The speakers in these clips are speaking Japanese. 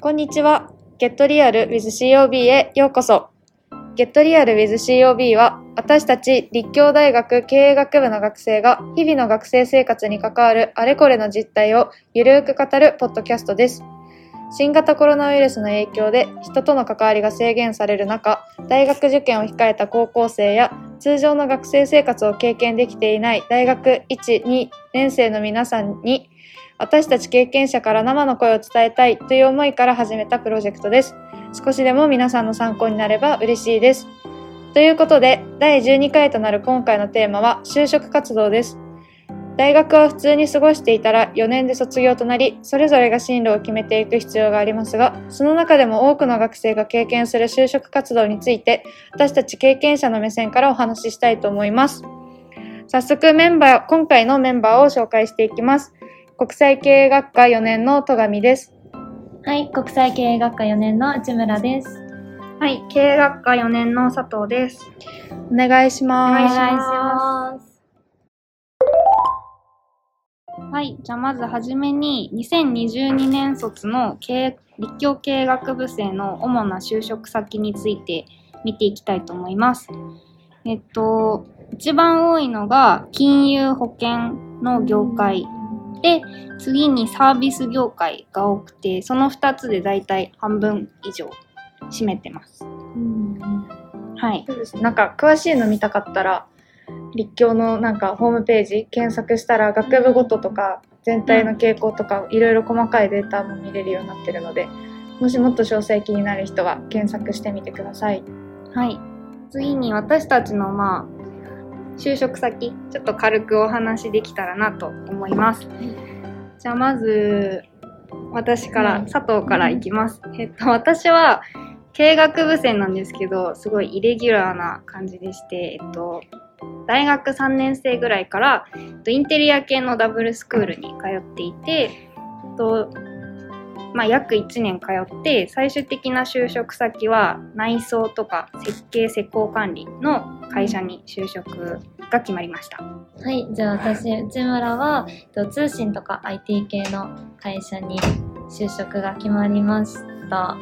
こんにちは。Get Real with COB へようこそ。Get Real with COB は、私たち立教大学経営学部の学生が日々の学生生活に関わるあれこれの実態をゆるく語るポッドキャストです。新型コロナウイルスの影響で人との関わりが制限される中、大学受験を控えた高校生や通常の学生生活を経験できていない大学1、2年生の皆さんに私たち経験者から生の声を伝えたいという思いから始めたプロジェクトです。少しでも皆さんの参考になれば嬉しいです。ということで、第12回となる今回のテーマは就職活動です。大学は普通に過ごしていたら4年で卒業となり、それぞれが進路を決めていく必要がありますが、その中でも多くの学生が経験する就職活動について、私たち経験者の目線からお話ししたいと思います。早速メンバー、今回のメンバーを紹介していきます。国際経営学科4年の戸上です。はい、国際経営学科4年の内村です。はい、経営学科4年の佐藤です。お願いしおます。願いします。はい、じゃあまずはじめに2022年卒の経営立教経営学部生の主な就職先について見ていきたいと思います。えっと、一番多いのが金融保険の業界で、次にサービス業界が多くて、その2つでだいたい半分以上占めてます。はい。なんか詳しいの見たかったら立教のなんかホームページ検索したら学部ごととか全体の傾向とかいろいろ細かいデータも見れるようになってるのでもしもっと詳細気になる人は検索してみてください。はい。次に私たちのまあ就職先ちょっと軽くお話できたらなと思います。じゃあまず私から、うん佐藤からいきます。えっと私は経営学部生なんですけどすごいイレギュラーな感じでして、えっと大学3年生ぐらいからえっとインテリア系のダブルスクールに通っていて、えっとまあ、約1年通って最終的な就職先は内装とか設計施工管理の会社に就職が決まりました。はい、じゃあ私、内村はえっと通信とか IT 系の会社に就職が決まりました。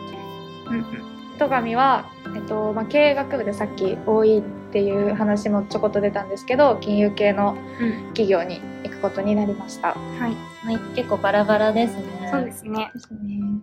戸上は、えっとまあ、経営学部でさっき多いっていう話もちょこっと出たんですけど金融系の企業に行くことになりました。はい、はい、結構バラバラですね。そうですね。ですね。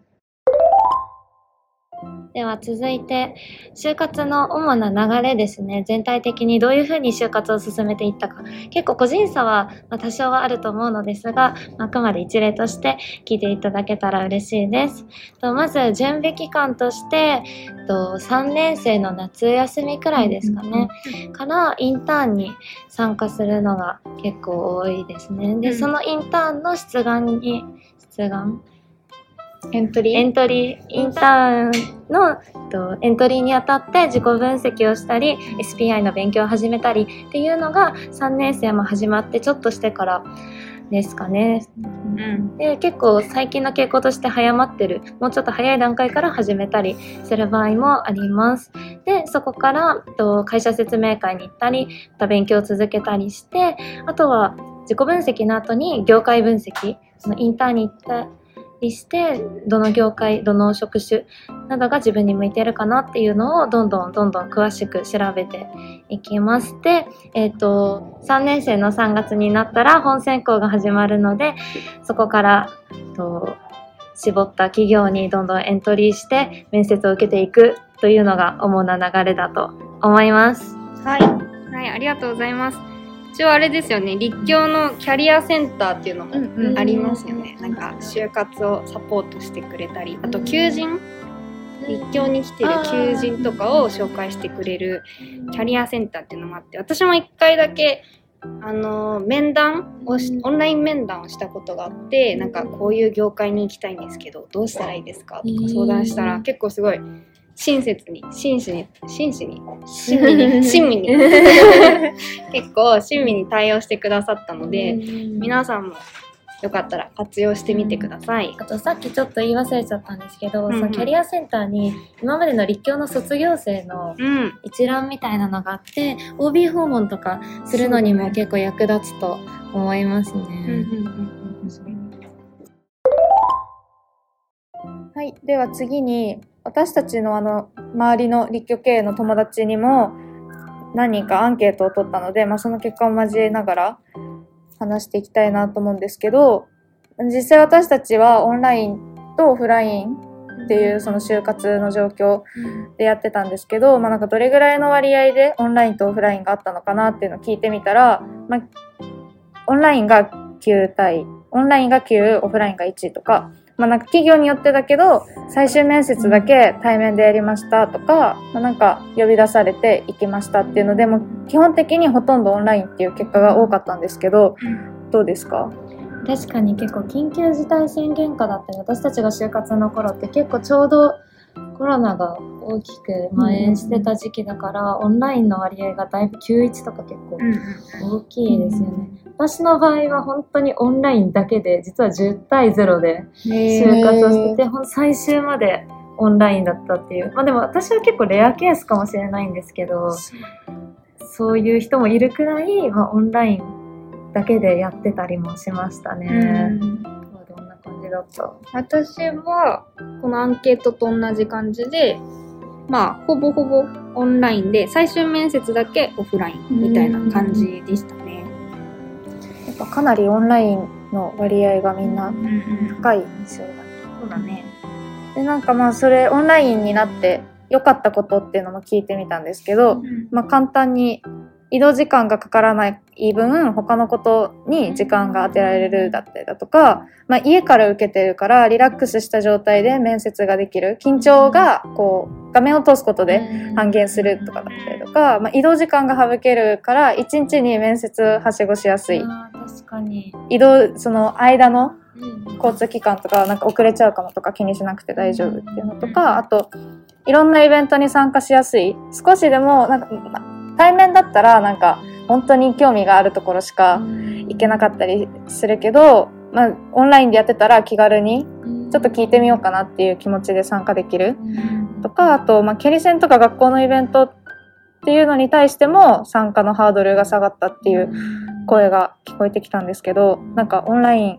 では続いて、就活の主な流れですね。全体的にどういうふうに就活を進めていったか。結構個人差はまあ多少はあると思うのですが、あくまで一例として聞いていただけたら嬉しいです。とまず準備期間として、と3年生の夏休みくらいですかね。からインターンに参加するのが結構多いですね。で、うんそのインターンの出願に、出願エントリー？エントリー、インターンのとエントリーにあたって自己分析をしたり、SPI の勉強を始めたりっていうのが3年生も始まってちょっとしてからですかね。うん、で、結構最近の傾向として早まってる、もうちょっと早い段階から始めたりする場合もあります。で、そこからと会社説明会に行ったり、また勉強を続けたりして、あとは自己分析の後に業界分析、そのインターンに行ったりして、どの業界、どの職種などが自分に向いてるかなっていうのをどんどんどんどん詳しく調べていきます。で、えっ、と、3年生の3月になったら本選考が始まるので、そこから、と絞った企業にどんどんエントリーして面接を受けていくというのが主な流れだと思います。はい、はい、ありがとうございます。一応あれですよね、立教のキャリアセンターっていうのもありますよね。なんか就活をサポートしてくれたり、あと求人、立教に来てる求人とかを紹介してくれるキャリアセンターっていうのもあって、私も一回だけあの面談をしオンライン面談をしたことがあってなんかこういう業界に行きたいんですけどどうしたらいいですか？とか相談したら、結構すごい親切に真摯に真摯に。親身に。親身に結構親身に対応してくださったので、皆さんもよかったら活用してみてください。あとさっきちょっと言い忘れちゃったんですけど、うんうん。そのキャリアセンターに今までの立教の卒業生のうん、一覧みたいなのがあって OB 訪問とかするのにも結構役立つと思いますね。はい。では次に、私たちのあの、周りの立教経営の友達にも何人かアンケートを取ったので、まあその結果を交えながら話していきたいなと思うんですけど、実際私たちはオンラインとオフラインっていうその就活の状況でやってたんですけど、まあなんかどれぐらいの割合でオンラインとオフラインがあったのかなっていうのを聞いてみたら、まあ、オンラインが9対、オンラインが9、オフラインが1とか、まあなんか企業によってだけど、最終面接だけ対面でやりましたとか、まあなんか呼び出されて行きましたっていうので、もう基本的にほとんどオンラインっていう結果が多かったんですけど、どうですか？確かに結構緊急事態宣言下だったり私たちが就活の頃って結構ちょうどコロナが大きく蔓延してた時期だから、オンラインの割合がだいぶ91とか結構大きいですよね、私の場合は本当にオンラインだけで実は10対0で就活をしてて、ほん最終までオンラインだったっていう。まあでも私は結構レアケースかもしれないんですけどそういう人もいるくらい、まあ、オンラインだけでやってたりもしましたね。どんな感じだった？私はこのアンケートと同じ感じでまあほぼほぼオンラインで最終面接だけオフラインみたいな感じでしたっぱかなりオンラインの割合がみんなうんうん高い印象だそうだね。でなんかまあそれオンラインになって良かったことっていうのも聞いてみたんですけど、まあ簡単に移動時間がかからない分他のことに時間が当てられるだったりだとか、まあ、家から受けてるからリラックスした状態で面接ができる。緊張がこう画面を通すことで半減するとかだったりとか、まあ、移動時間が省けるから1日に面接はしごしやすい。確かに、移動その間のうん交通機関とかなんか遅れちゃうかもとか気にしなくて大丈夫っていうのとかあといろんなイベントに参加しやすい。少しでもなんかま対面だったらなんか本当に興味があるところしか行けなかったりするけど、まあ、オンラインでやってたら気軽にちょっと聞いてみようかなっていう気持ちで参加できるとかあと、まあ、ケリセンとか学校のイベントっていうのに対しても参加のハードルが下がったっていう声が聞こえてきたんですけどなんかオンライン、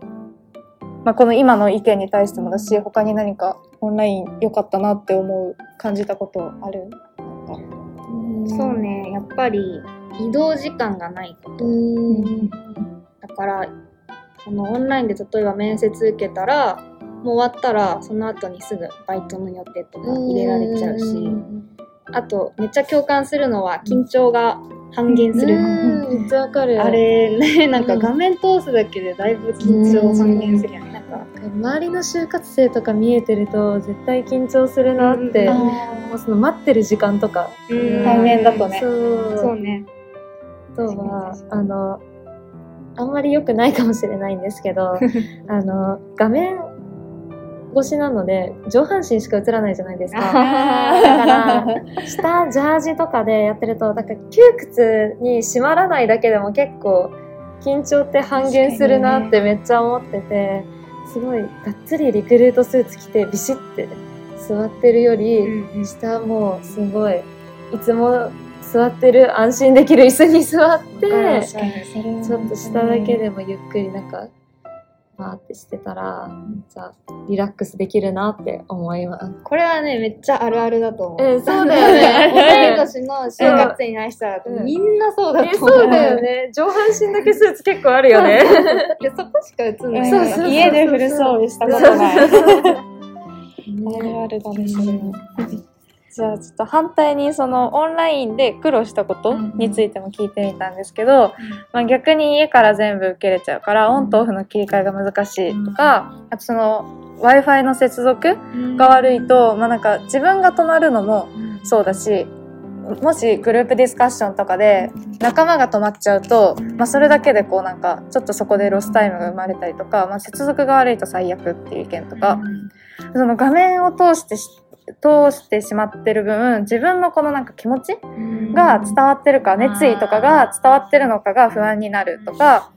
まあ、この今の意見に対してもだし他に何かオンライン良かったなって思う感じたことある？そうね、やっぱり移動時間がないこと。うんだから、そのオンラインで例えば面接受けたら、もう終わったらその後にすぐバイトの予定とか入れられちゃうし、あとめっちゃ共感するのは緊張が半減する。うん。めっちゃわかる。あれね、なんか画面通すだけでだいぶ緊張半減するよね。なんか、周りの就活生とか見えてると絶対緊張するなって、うん。もうその待ってる時間とか、うん。対面だとね。そう。そうね。あとはあのあんまり良くないかもしれないんですけど あの画面越しなので上半身しか映らないじゃないですか。だから下ジャージとかでやってるとなんか窮屈に締まらないだけでも結構緊張って半減するなってめっちゃ思ってて、すごいがっつりリクルートスーツ着てビシッて座ってるより、下もすごいいつも座ってる安心できる椅子に座ってちょっと下だけでもゆっくりなんかバーってしてたらじゃあリラックスできるなって思います。これはね、めっちゃあるあるだと思う。えそうだよね同い年の就活生に愛したら、うんみんなそうだえと思う。そうだよね上半身だけスーツ結構あるよね。で、そこしか映んない。そうそう家でフル装備したことない。あるあるだね、それは。じゃあちょっと反対にそのオンラインで苦労したことについても聞いてみたんですけど、まあ、逆に家から全部受けれちゃうからオンとオフの切り替えが難しいとか、あとその w i f i の接続が悪いと、まあ、なんか自分が止まるのもそうだしもしグループディスカッションとかで仲間が止まっちゃうと、まあ、それだけでこうなんかちょっとそこでロスタイムが生まれたりとか、まあ、接続が悪いと最悪っていう意見とか、その画面を通してし通してしまってる分自分のこのなんか気持ちが伝わってるか、熱意とかが伝わってるのかが不安になるとか、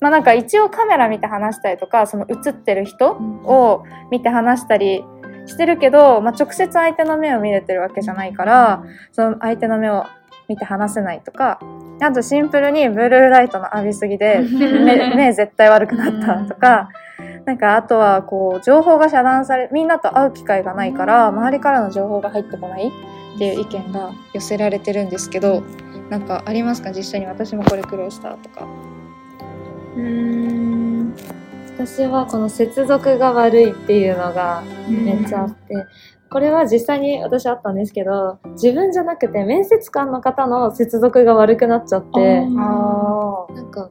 まあなんか一応カメラ見て話したりとかその映ってる人を見て話したりしてるけど、まあ、直接相手の目を見れてるわけじゃないからその相手の目を見て話せないとかあとシンプルにブルーライトの浴びすぎで 目目絶対悪くなったとか、なんかあとはこう情報が遮断されみんなと会う機会がないから周りからの情報が入ってこないっていう意見が寄せられてるんですけどなんかありますか？実際に私もこれ苦労したとか。うーん。私はこの接続が悪いっていうのがめっちゃあって、これは実際に私あったんですけど自分じゃなくて面接官の方の接続が悪くなっちゃってあなんか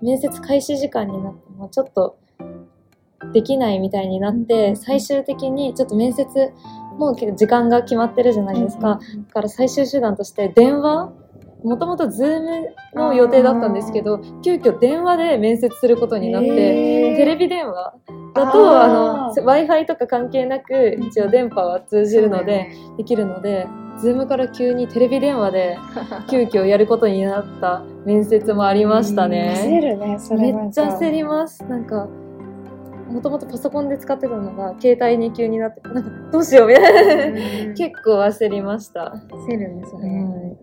面接開始時間になってもちょっとできないみたいになって最終的にちょっと面接もう時間が決まってるじゃないですか、だから最終手段として電話もともと Zoomの予定だったんですけど急遽電話で面接することになって、テレビ電話だとあの w i f i とか関係なく一応電波は通じるので、できるので Zoomから急にテレビ電話で 急遽やることになった面接もありました焦ね。るねそめれなんかっちゃ焦ります。なんかもともとパソコンで使ってたのが携帯に急になってなんかどうしようみたいな。結構焦りました。焦るねそれ、はい。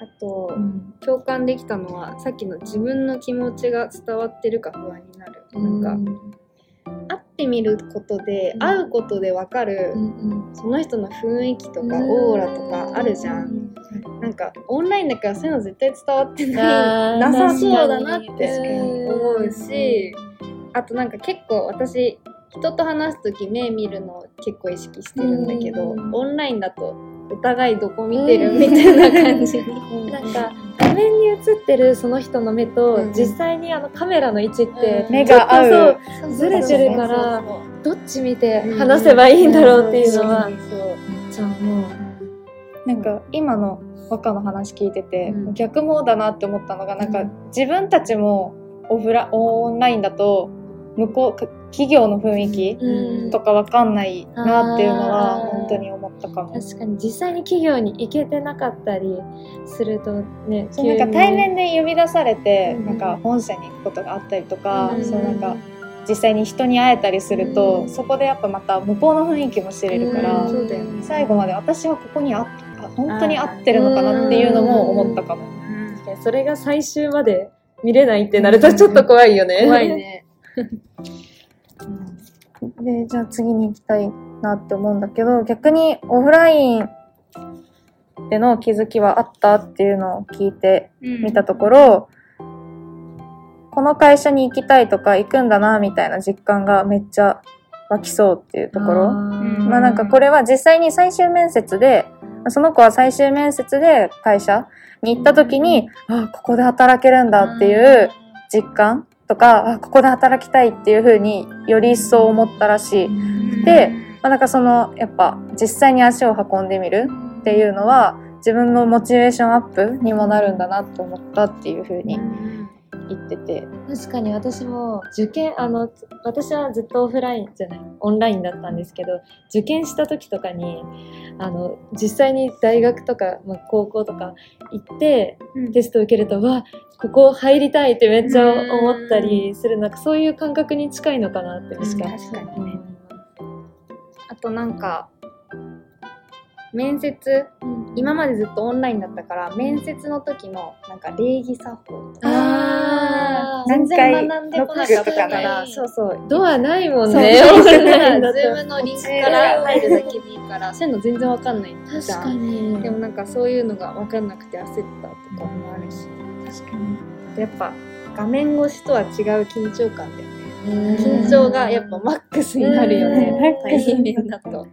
あと、うん。共感できたのはさっきの自分の気持ちが伝わってるか不安になる、なんか会ってみることで、うん。会うことで分かる、うんその人の雰囲気とかうん。オーラとかあるじゃん、なんかオンラインだからそういうの絶対伝わってない。なさそうだなって思うしあとなんか結構私人と話す時目見るの結構意識してるんだけど、うん。オンラインだとお互いどこ見てるみたいな感じ。に、なんか画面に映ってるその人の目と、うん。実際にあのカメラの位置って、うん。目が合う。ずれてるからどっち見て話せばいいんだろうっていうのは、めっちゃ思う。なんか今の若の話聞いてて、うん。逆もだなって思ったのがなんかうん。自分たちもオフラオンラインだと向こうか企業の雰囲気うんとかわかんないなっていうのは本当に思ったかも。確かに実際に企業に行けてなかったりするとねそうなんか対面で呼び出されて、うんなんか本社に行くことがあったりとか、うんそうなんか実際に人に会えたりすると、うんそこでやっぱまた向こうの雰囲気も知れるから、ね最後まで私はここにああ本当に合ってるのかなっていうのも思ったかも。それが最終まで見れないってなるとちょっと怖いよね。怖い。ねでじゃあ次に行きたいなって思うんだけど逆にオフラインでの気づきはあったっていうのを聞いてみたところ、この会社に行きたいとか行くんだなみたいな実感がめっちゃ湧きそうっていうところ。んまあなんかこれは実際に最終面接で、その子は最終面接で会社に行った時に、あ、ここで働けるんだっていう実感とか、ここで働きたいっていう風により一層思ったらしい。で、まあなんかその、やっぱ実際に足を運んでみるっていうのは、自分のモチベーションアップにもなるんだなと思ったっていう風に言ってて。確かに私も受験あの私はずっとオフラインじゃないオンラインだったんですけど受験した時とかにあの実際に大学とか、まあ、高校とか行ってテスト受けるとわここ入りたいってめっちゃ思ったりするなんかそういう感覚に近いのかなって確か確かにね。あとなんか面接今までずっとオンラインだったから面接の時のなんか礼儀作法とか全然学んでこなかったかノックとかそうそう。ドアないもんそうね。そう。Zoomのリンクから入るだけでいいから。そう。いう。の全然わかんないじゃ確かにでもなんかそう。いう。のがわかんなくて焦ったとかもあるし確かにやっぱ画面越しとは違う。緊張感だよねう。ん緊張がやっぱマックスになるよねう。ん対面だとそう。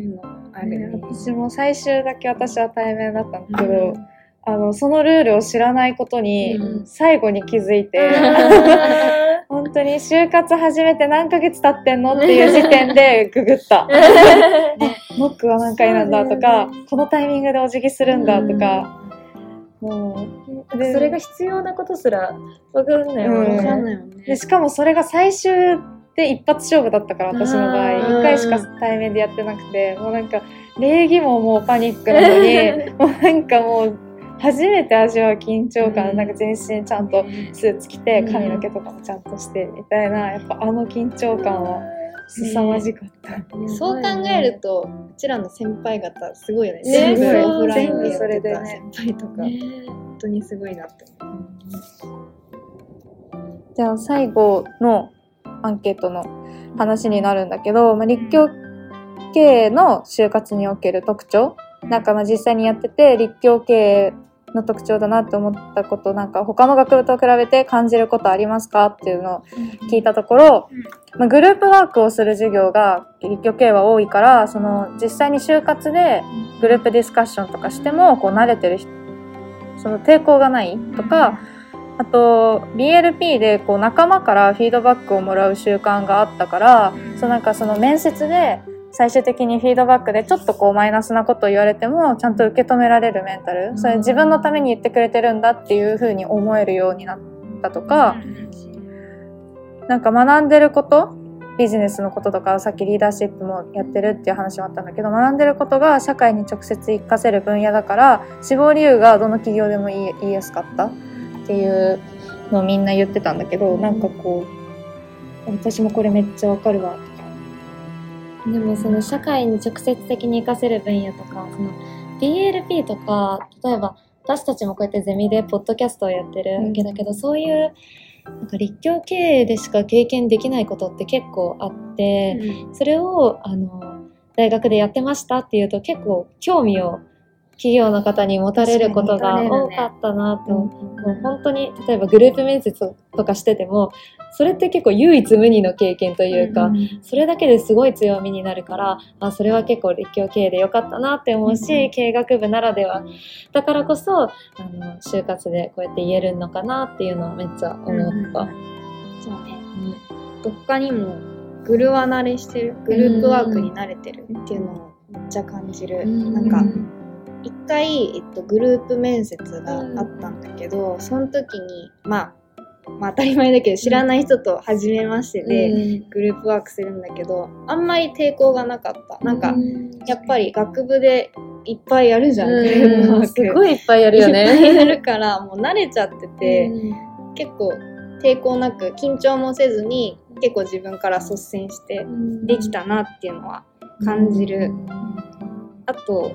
いう。のもあるね私も最終だけ私は対面だったんだけど、あのそのルールを知らないことにうん。最後に気づいて、本当に就活始めて何ヶ月経ってんの？っていう時点でググった。ノックは何回なんだとか、このタイミングでお辞儀するんだとか、もうでそれが必要なことすら分かんないもんね。うん。わかんないよね。でしかもそれが最終で一発勝負だったから私の場合。あー一回しか対面でやってなくて。もうなんか礼儀ももうパニックなのに もうなんかもう初めて味わう緊張感、うん。なんか全身ちゃんとスーツ着てうん。髪の毛とかもちゃんとしてみたいなやっぱあの緊張感は凄まじかった。そう考えるとうちらの先輩方すごいよね。ね全部そフラインで先輩とか、ね。本当にすごいなって思う。じゃあ最後のアンケートの話になるんだけど、まあ、立教経営の就活における特徴。なんかまあ実際にやってて立教経営の特徴だなって思ったことなんか他の学部と比べて感じることありますかっていうのを聞いたところ、まあ、グループワークをする授業が立教経営は多いからその実際に就活でグループディスカッションとかしてもこう慣れてる人その抵抗がないとか、あと BLP でこう仲間からフィードバックをもらう習慣があったから、そうなんかその面接で最終的にフィードバックでちょっとこうマイナスなことを言われてもちゃんと受け止められるメンタル、それ自分のために言ってくれてるんだっていう風に思えるようになったとか、なんか学んでることビジネスのこととかさっきリーダーシップもやってるっていう話もあったんだけど学んでることが社会に直接活かせる分野だから志望理由がどの企業でも言い言いやすかったっていうのをみんな言ってたんだけどなんかこう私もこれめっちゃわかるわでもその社会に直接的に活かせる分野とかその DLP とか例えば私たちもこうやってゼミでポッドキャストをやってるわけだけど、そういうなんか立教経営でしか経験できないことって結構あって、それをあの大学でやってましたっていうと結構興味を企業の方に持たれることが多かったなと、もう本当に例えばグループ面接とかしててもそれって結構唯一無二の経験というか、それだけですごい強みになるからあそれは結構立教経営でよかったなって思うし、うん経営学部ならでは。だからこそあの就活でこうやって言えるのかなっていうのはめっちゃ思った。そうね。どっかにもグルワ慣れしてるグループワークに慣れてるっていうのもめっちゃ感じる、なんか一回、えっと、グループ面接があったんだけど、その時に、まあ、まあ当たり前だけど知らない人と初めましてで、グループワークするんだけどあんまり抵抗がなかった。なんか、やっぱり学部でいっぱいやるじゃん、グループワーク。すごいいっぱいやるよいっぱいやね。るからもう慣れちゃってて、結構抵抗なく緊張もせずに結構自分から率先してできたなっていうのは感じる。あと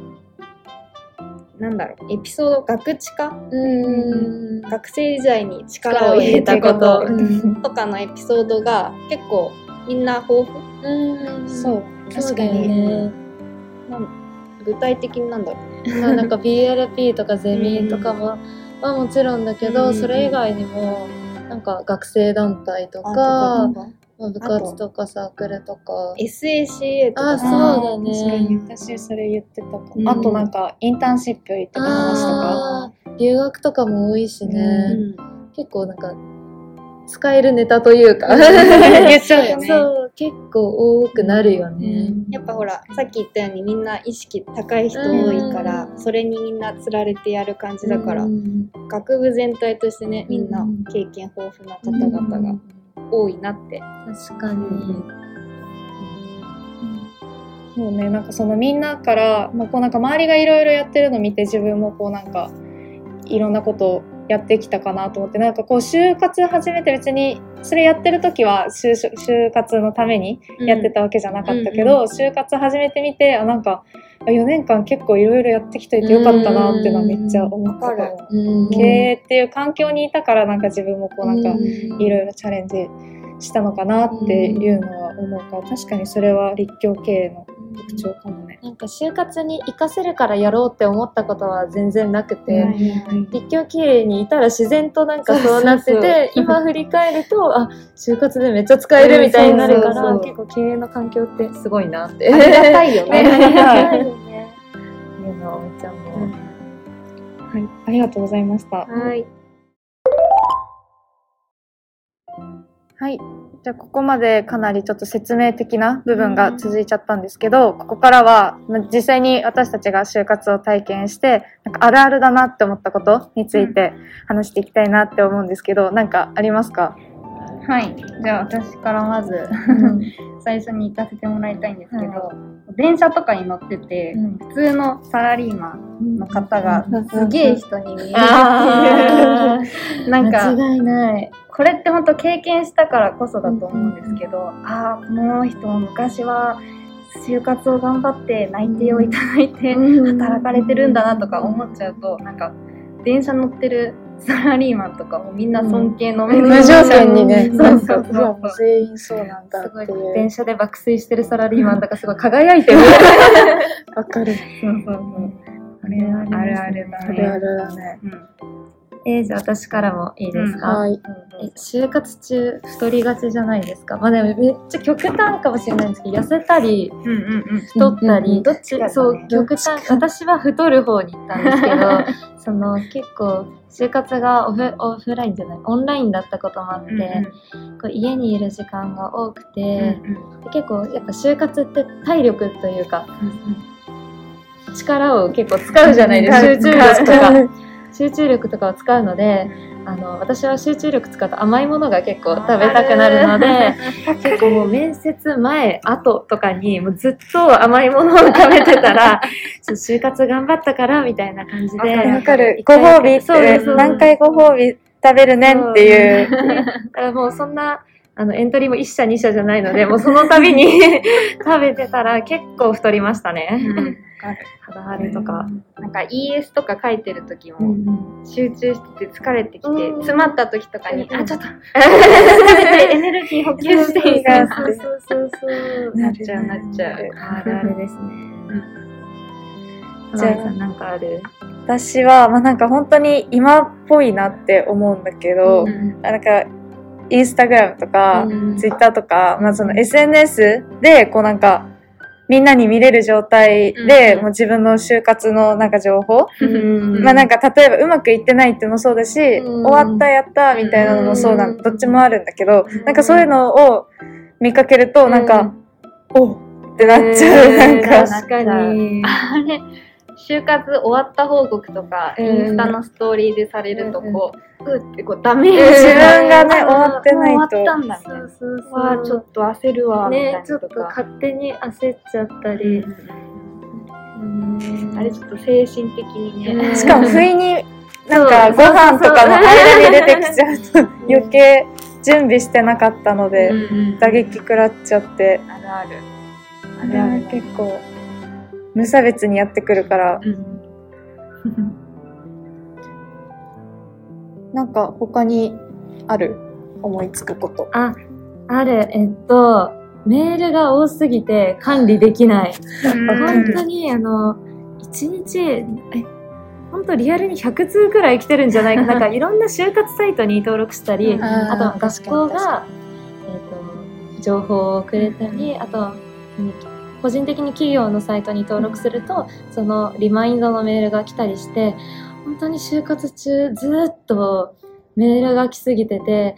なんだろうエピソード学知化うん。学生時代に力を入れたこと。うん。とかのエピソードが結構みんな豊富？うん。そう。そうだよね。具体的になんだろうね。まあなんか BLP とかゼミとかも、まあもちろんだけど、うんそれ以外にもなんか学生団体とか部活とかサークルとか。SACA とか。あそうだね。私それ言ってたかも、うん。あとなんかインターンシップ行ってた話とか。留学とかも多いしね、うん。結構なんか使えるネタというか。言っちゃうとね。そう結構多くなるよね、やっぱほらさっき言ったようにみんな意識高い人多いから、うん。それにみんなつられてやる感じだから、うん。学部全体としてねみんなうん。経験豊富な方々が多いなって、確かに、そうねなんかそのみんなから、まあ、こうなんか周りがいろいろやってるの見て自分もこうなんかいろんなことをやってきたかなと思ってなんかこう就活始めて別にそれやってる時は就職就活のためにやってたわけじゃなかったけど、就活始めてみてあなんか4年間結構いろいろやってきといてよかったなっていうのはめっちゃ思ったかも。うん。経営っていう環境にいたからなんか自分もこうなんかうん。いろいろチャレンジしたのかなっていうのは思うから確かにそれは立教経営の特徴かもね。なんか就活に活かせるからやろうって思ったことは全然なくて、うん立教経営にいたら自然となんかそうなってて 今振り返るとあ就活でめっちゃ使えるみたいになるから、結構経営の環境ってすごいなってありがたいよ ありがね。たいよねいうのをめっちゃ思う、はい、ありがとうございました。はい。はい。じゃあ、ここまでかなりちょっと説明的な部分が続いちゃったんですけど、ここからは、ま実際に私たちが就活を体験して、なんかあるあるだなって思ったことについて話していきたいなって思うんですけど、なんかありますか？はい。じゃあ私からまず 最初に行かせてもらいたいんですけど、電車とかに乗ってて、うん。普通のサラリーマンの方がうん。すげえ人に見えるってあいう。なんか、間違いないこれって本当経験したからこそだと思うんですけど、ああこの人も昔は就活を頑張って内定をいただいて働かれてるんだなとか思っちゃうとなんか電車乗ってるサラリーマンとかもみんな尊敬の目で無条件にね、そうそうそう。全員そうなんだすごいっていう。電車で爆睡してるサラリーマンとかすごい輝いてる。わかる。そうそうそう。あれはあるあるだあるあるだね。うんえーじゃあ私からもいいですか、はい。え就活中太りがちじゃないですか？まあでもめっちゃ極端かもしれないんですけど痩せたりうんうんうん。太ったり、うんうんどっち、ね。そう極端。私は太る方に行ったんですけど その結構就活がオフオフラインじゃない？オンラインだったこともあって、うんうん。こう家にいる時間が多くて、うんで結構やっぱ就活って体力というか力を結構使うじゃないですか、集中力とか 集中力とかを使うのであの私は集中力使うと甘いものが結構食べたくなるので結構もう面接前後とかにもうずっと甘いものを食べてたら 就活頑張ったからみたいな感じでわわかる。ご褒美そう何回ご褒美食べるねんっていう。だからもうそんなあのエントリーも1社2社じゃないので もうその度に 食べてたら結構太りましたね。うん肌荒れとか。なんか ES とか書いてる時もうん集中してて疲れてきてうん。詰まった時とかにうん。あちょっと。エネルギー補給してみたいなそうそうそうそう。なっちゃうなっちゃう。あるあるですね。じゃあなんかある？私は、まあなんか本当に今っぽいなって思うんだけど、うん。あなんか、インスタグラムとか、うん。ツイッターとか、まあその SNS で、こうなんか、みんなに見れる状態で、うん。もう自分の就活のなんか情報、うん。まあなんか例えばうまくいってないってもそうだし、うん。終わったやったみたいなのもそうなうん。どっちもあるんだけど、うん。なんかそういうのを見かけると、なんか、おっってなっちゃう、えーなんか、確かに。あれ就活終わった報告とかうん。インスタのストーリーでされるとこううってこうダメージ自が分がね、あ終わってないと。終。わったんだみたいなそう。そうちょっと焦るわみたいなねちょっと勝手に焦っちゃったり。あれちょっと精神的にね、うん。しかも不意になんかご飯とかの間に出てきちゃうと余計準備してなかったのでうん打撃食らっちゃって。あるある。あれは結構無差別にやってくるから。なんか他にある？思いつくこと。あ、ある。えっと、メールが多すぎて管理できない。本当に、あの、一日、え、本当リアルに100通くらい来てるんじゃない？か。なんかいろんな就活サイトに登録したり、あと学校が、えっと、情報をくれたり、あと、何？個人的に企業のサイトに登録すると、そのリマインドのメールが来たりして、本当に就活中ずっとメールが来すぎてて、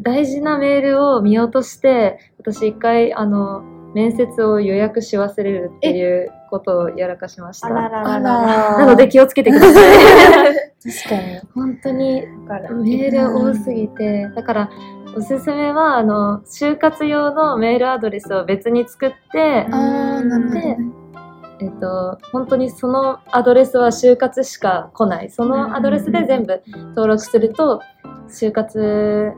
大事なメールを見落として、私一回、あの、面接を予約し忘れるっていうことをやらかしました。あらららなので気をつけてください。確かに本当にメール多すぎて、だからおすすめはあの就活用のメールアドレスを別に作って、あーなるほどね。えっと、本当にそのアドレスは就活しか来ない。そのアドレスで全部登録すると就活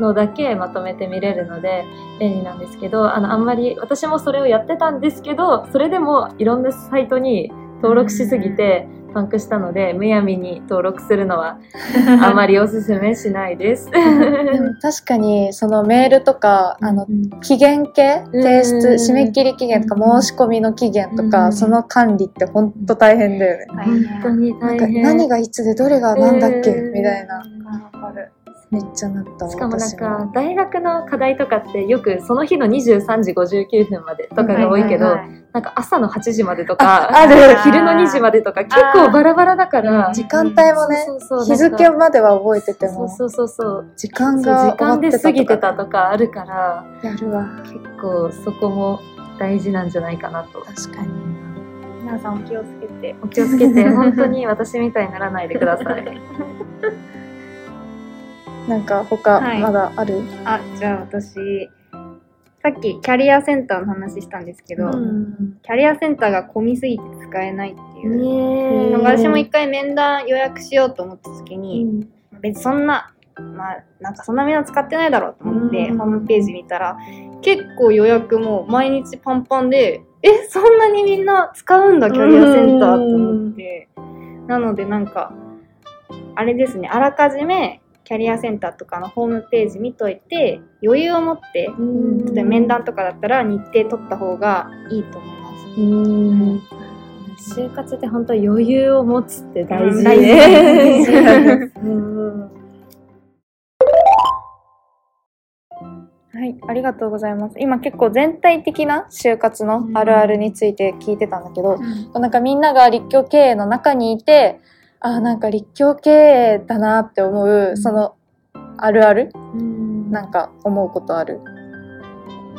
のだけまとめて見れるので便利なんですけどあのあんまり私もそれをやってたんですけどそれでもいろんなサイトに登録しすぎてパンクしたのでむやみに登録するのは あまりおすすめしないです。でも確かにそのメールとかあのうん。期限系うん提出締め切り期限とか申し込みの期限とかうんその管理って本当大変だよね。大本当変。になんか大変。何がいつでどれがなんだっけ？うんみたいな。わかるめっちゃなったわしかもなん私か大学の課題とかってよくその日の23時59分までとかが多いけど、はいはいはいなんか朝の8時までとかあ 昼の2時までとか結構バラバラだから時間帯もねそうそうそう日付までは覚えてても。そうそうそうそう。時間が時間で過ぎてたととかあるからやるわ。結構そこも大事なんじゃないかなと。確かに。皆さんお気をつけて。お気をつけて本当に私みたいにならないでください なんか他はい。まだある、あじゃあ私さっきキャリアセンターの話したんですけど、うん。キャリアセンターが混みすぎて使えないっていう、私も一回面談予約しようと思った時に、別にそんなまあなんかそんなみんな使ってないだろうと思って、うん。ホームページ見たら結構予約も毎日パンパンでえそんなにみんな使うんだキャリアセンターと思って。なのでなんかあれですねあらかじめキャリアセンターとかのホームページ見といて余裕を持ってうん例えば面談とかだったら日程取った方がいいと思います。うん就活って本当余裕を持つって大事ね。うんはい、ありがとうございます。今結構全体的な就活のあるあるについて聞いてたんだけど、なんかみんなが立教経営の中にいて、あーなんか立教経営だなって思う、そのあるある？なんか思うことある？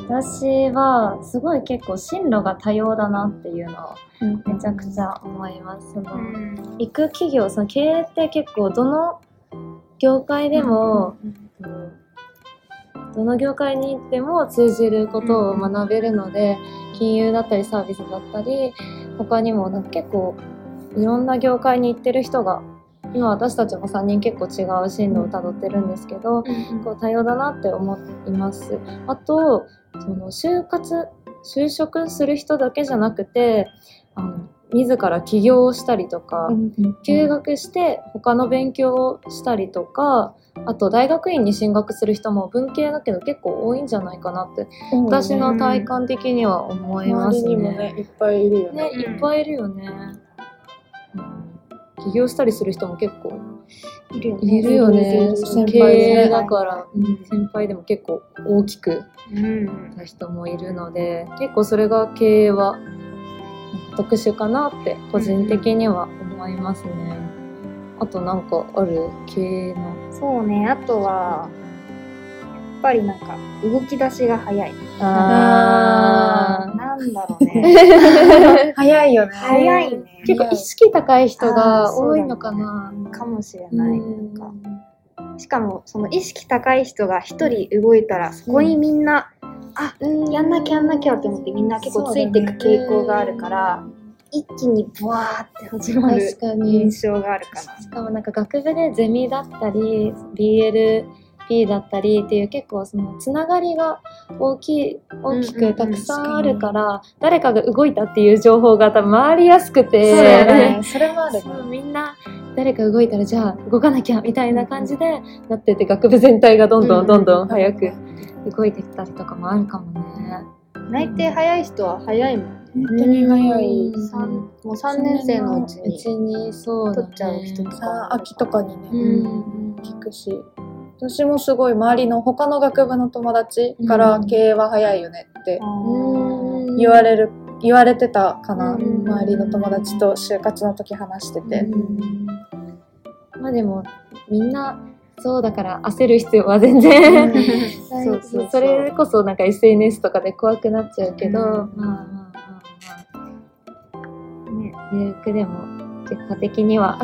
私はすごい結構進路が多様だなっていうのをめちゃくちゃ思います。その行く企業その経営って結構どの業界でも、どの業界に行っても通じることを学べるので、金融だったりサービスだったり他にもなんか結構いろんな業界に行ってる人が今私たちも3人結構違う進路をたどってるんですけど、こう多様だなって思います。あとその就活就職する人だけじゃなくてあの自ら起業をしたりとか、休学して他の勉強をしたりとかあと大学院に進学する人も文系だけど結構多いんじゃないかなって私の体感的には思いますね。周りにもね、いっぱいいるよね。ね、いっぱいいるよね。うん起業したりする人も結構いるよいるよね。先その経営だから、うん。先輩でも結構大きくうん。な人もいるので、結構それが経営はなんか特殊かなって個人的には思いますね。あとなんかある？経営の。そうね。あとはぱりなんか動き出しが早い。あなんだろうね。早いよね。早いね。結構意識高い人が多いのかな。かもしれない。うんなんか。しかもその意識高い人が一人動いたらそこにみんな、あやんなきゃやんなきゃって思ってみんな結構ついていく傾向があるから、一気にブワーって始まる確かに。印象があるかな。しかもなんか学部でゼミだったり BLP だったりっていう結構そのつながりが大きい大きうんうんうんくたくさんあるから、誰かが動いたっていう情報が多分回りやすくてそうだよね。それもあるね。みんな誰か動いたらじゃあ動かなきゃみたいな感じでなってて学部全体がどんどんどんどん早く動いてきたりとかもあるかもね。内定早い人は早いもんね。本当に早い。うん三もう3年生のうちにうちにそう取っちゃう人とかさ秋とかにね、うん聞くし。私もすごい周りの他の学部の友達からうん。経営は早いよねってうん言われる、言われてたかな。うん。周りの友達と就活の時話してて。まあでもみんなそうだから焦る必要は全然 そうそうそれこそなんか SNS とかで怖くなっちゃうけど、うん。まあまあまあまあ。ね有力でも結果的には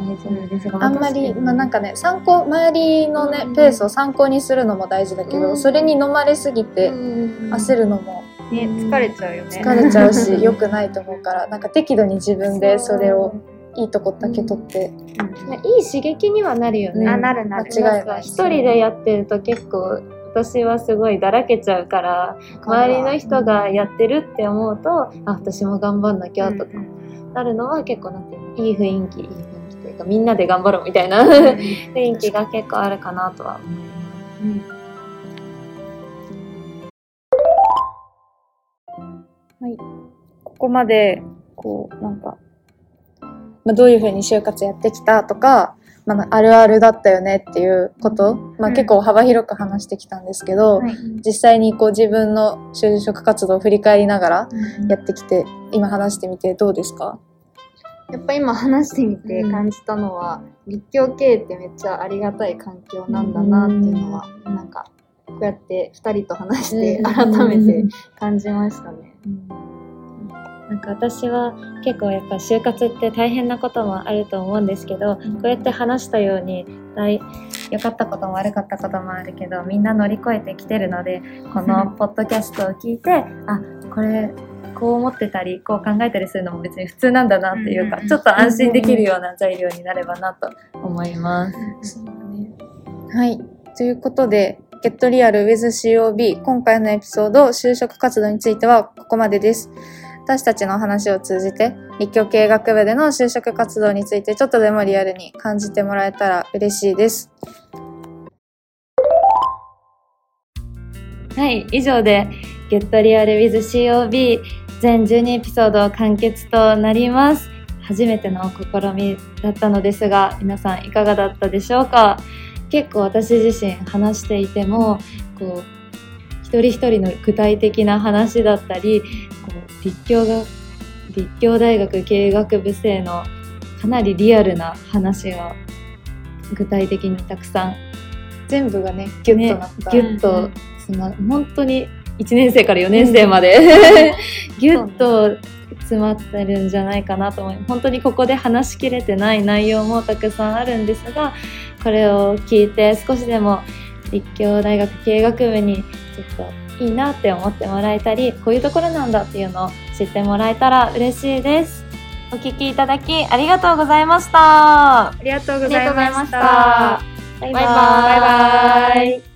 大丈夫ですが、あんまり、まあなんかかね、参考、周りのねう、んペースを参考にするのも大事だけど、うんそれに飲まれすぎて焦るるのもね、疲れちゃうよね。疲れちゃうし、良くないと思うから、なんか適度に自分でそれをいいとこだけ取って、いい刺激にはなるよね、うん。あ、なるなる。間違いない。一人でやってると結構私はすごいだらけちゃうから周りの人がやってるって思うとあ私も頑張んなきゃとかなるのは結構なんていうのいい雰囲気いい雰囲気というかみんなで頑張ろうみたいな雰囲気が結構あるかなとは思います。ここまで、こう、なんか、まあ、どういうふうに就活やってきたとか、まあ、あるあるだったよねっていうこと、まあ、うん。結構幅広く話してきたんですけど、はい。実際にこう自分の就職活動を振り返りながらやってきて、今話してみてどうですか？やっぱ今話してみてうん。感じたのは、立教経営ってめっちゃありがたい環境なんだなっていうのは、なんかこうやって2人と話して改めて感じましたね。なんか私は結構やっぱ就活って大変なこともあると思うんですけど、こうやって話したように大良かったことも悪かったこともあるけどみんな乗り越えてきてるのでこの ポッドキャストを聞いてあこれこう思ってたりこう考えたりするのも別に普通なんだなっていうか、うんうんうんちょっと安心できるような材料になればなと思います。はい。ということで、Get Real with COB 今回のエピソード就職活動についてはここまでです。私たちの話を通じて立教経営学部での就職活動についてちょっとでもリアルに感じてもらえたら嬉しいです。はい、以上で Get Real with COB 全12エピソード完結となります。初めての試みだったのですが、皆さんいかがだったでしょうか？結構私自身話していても、こう、一人一人の具体的な話だったり、こう立教が、立教大学経営学部生のかなりリアルな話が具体的にたくさん全部がね、ギュッとなった。ギュッと詰ま、本当に1年生から4年生まで、ギュッと詰まってるんじゃないかなと思います。本当にここで話しきれてない内容もたくさんあるんですが、これを聞いて少しでも立教大学経営学部にちょっといいなって思ってもらえたり、こういうところなんだっていうのを知ってもらえたら嬉しいです。お聞きいただきありがとうございました。ありがとうごありがとうございました。バイバイバイバイ。